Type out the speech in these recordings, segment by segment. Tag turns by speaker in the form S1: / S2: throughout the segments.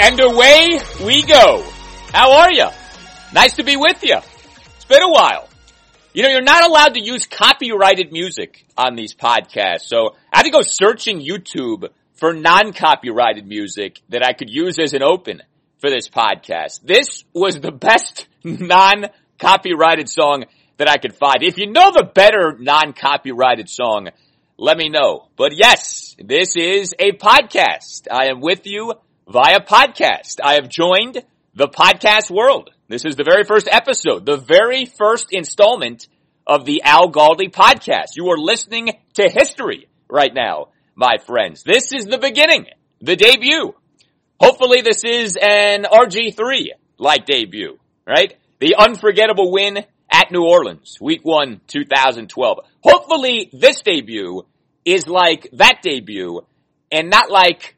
S1: And away we go. How are you? Nice to be with you. It's been a while. You know, you're not allowed to use copyrighted music on these podcasts, so I had to go searching YouTube for non-copyrighted music that I could use as an open for this podcast. This was the best non-copyrighted song that I could find. If you know the better non-copyrighted song, let me know. But yes, this is a podcast. I am with you via podcast. I have joined the podcast world. This is the very first episode, the very first installment of the Al Galdi podcast. You are listening to history right now, my friends. This is the beginning, the debut. Hopefully this is an RG3 like debut, right? The unforgettable win at New Orleans, week one, 2012. Hopefully this debut is like that debut and not like,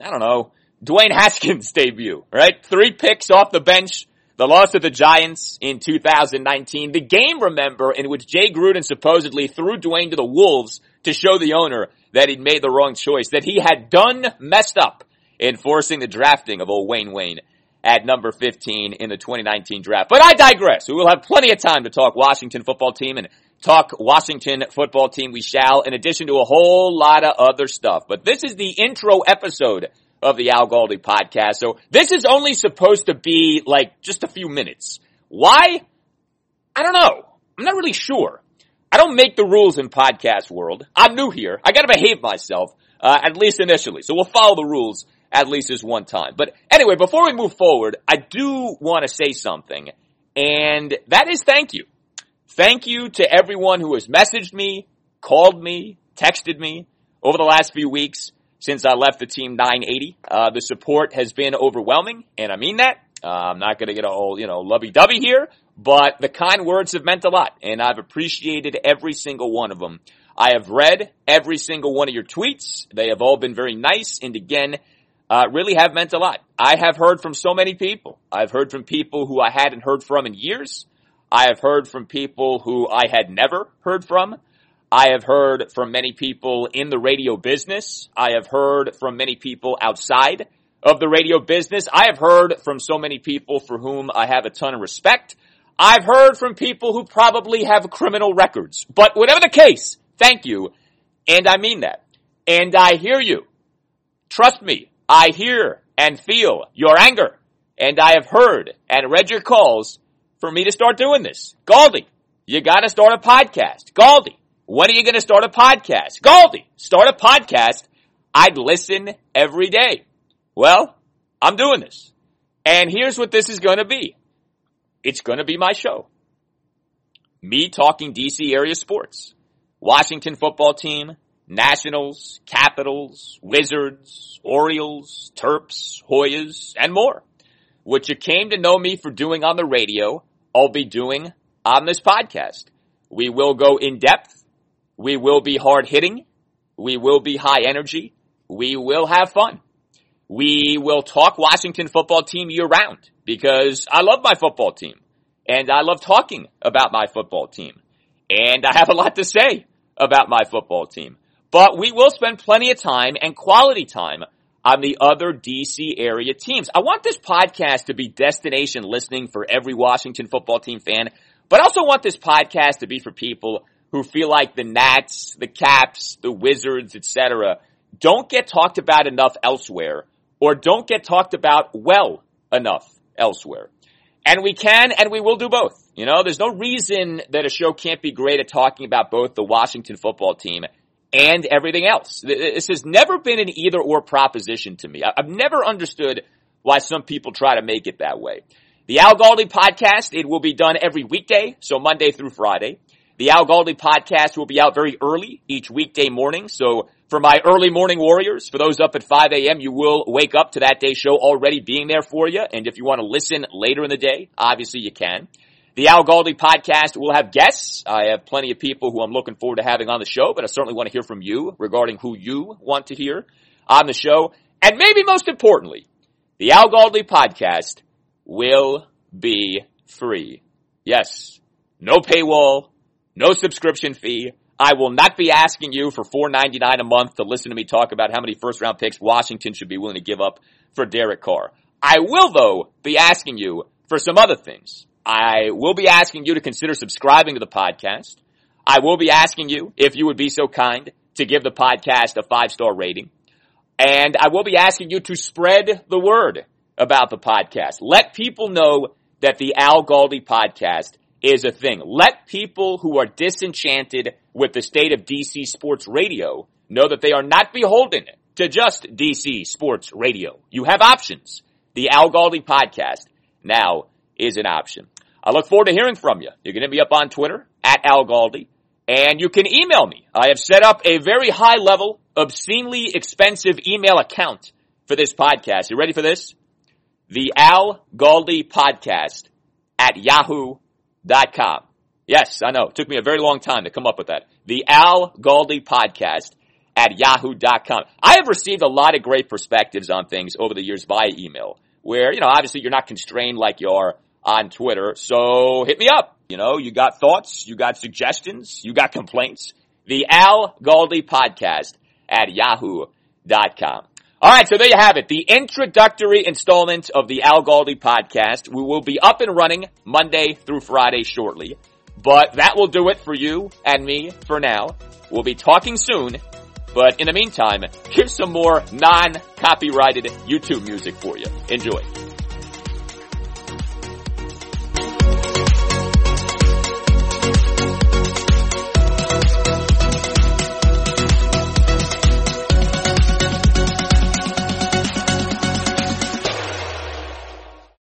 S1: I don't know, Dwayne Haskins debut, right? Three picks off the bench, the loss of the Giants in 2019, the game, remember, in which Jay Gruden supposedly threw Dwayne to the Wolves to show the owner that he'd made the wrong choice, that he had done messed up in forcing the drafting of old Wayne Wayne at number 15 in the 2019 draft. But I digress. We will have plenty of time to talk Washington football team and talk Washington football team we shall, in addition to a whole lot of other stuff. But this is the intro episode of the Al Galdi podcast. So this is only supposed to be like just a few minutes. Why? I don't know. I'm not really sure. I don't make the rules in podcast world. I'm new here. I gotta behave myself, uh, at least initially. So we'll follow the rules at least this one time. But anyway, before we move forward, I do want to say something. And that is thank you. Thank you to everyone who has messaged me, called me, texted me over the last few weeks since I left the team 980. Uh, the support has been overwhelming, and I mean that. Uh, I'm not going to get all, you know, lovey-dovey here, but the kind words have meant a lot, and I've appreciated every single one of them. I have read every single one of your tweets. They have all been very nice, and again, uh, really have meant a lot. I have heard from so many people. I've heard from people who I hadn't heard from in years. I have heard from people who I had never heard from. I have heard from many people in the radio business. I have heard from many people outside of the radio business. I have heard from so many people for whom I have a ton of respect. I've heard from people who probably have criminal records. But whatever the case, thank you. And I mean that. And I hear you. Trust me, I hear and feel your anger. And I have heard and read your calls for me to start doing this. Galdi, you gotta start a podcast. Galdi, when are you going to start a podcast? Galdi, start a podcast. I'd listen every day. Well, I'm doing this. And here's what this is going to be. It's going to be my show. Me talking DC area sports. Washington football team, Nationals, Capitals, Wizards, Orioles, Terps, Hoyas, and more. What you came to know me for doing on the radio, I'll be doing on this podcast. We will go in depth we will be hard hitting. We will be high energy. We will have fun. We will talk Washington football team year round because I love my football team and I love talking about my football team and I have a lot to say about my football team. But we will spend plenty of time and quality time on the other DC area teams. I want this podcast to be destination listening for every Washington football team fan, but I also want this podcast to be for people who feel like the Nats, the Caps, the Wizards, etc., don't get talked about enough elsewhere or don't get talked about well enough elsewhere. And we can and we will do both. You know, there's no reason that a show can't be great at talking about both the Washington football team and everything else. This has never been an either or proposition to me. I've never understood why some people try to make it that way. The Al Galdi podcast, it will be done every weekday, so Monday through Friday. The Al Galdi podcast will be out very early each weekday morning. So for my early morning warriors, for those up at 5 a.m., you will wake up to that day show already being there for you. And if you want to listen later in the day, obviously you can. The Al Galdi podcast will have guests. I have plenty of people who I'm looking forward to having on the show, but I certainly want to hear from you regarding who you want to hear on the show. And maybe most importantly, the Al Galdi podcast will be free. Yes. No paywall, no subscription fee. I will not be asking you for $4.99 a month to listen to me talk about how many first round picks Washington should be willing to give up for Derek Carr. I will though be asking you for some other things. I will be asking you to consider subscribing to the podcast. I will be asking you if you would be so kind to give the podcast a five star rating. And I will be asking you to spread the word about the podcast. Let people know that the Al Galdi podcast is a thing. Let people who are disenchanted with the state of DC sports radio know that they are not beholden to just DC sports radio. You have options. The Al Galdi podcast now is an option. I look forward to hearing from you. You're going to be up on Twitter at Al Galdi and you can email me. I have set up a very high level, obscenely expensive email account for this podcast. You ready for this? The Al Galdi podcast at Yahoo Dot com. Yes, I know. It took me a very long time to come up with that. The Al Galdi podcast at yahoo.com. I have received a lot of great perspectives on things over the years via email where, you know, obviously you're not constrained like you are on Twitter. So hit me up. You know, you got thoughts, you got suggestions, you got complaints. The Al Galdi podcast at yahoo.com. All right, so there you have it. The introductory installment of the Al Galdi podcast. We will be up and running Monday through Friday shortly. But that will do it for you and me for now. We'll be talking soon. But in the meantime, here's some more non-copyrighted YouTube music for you. Enjoy.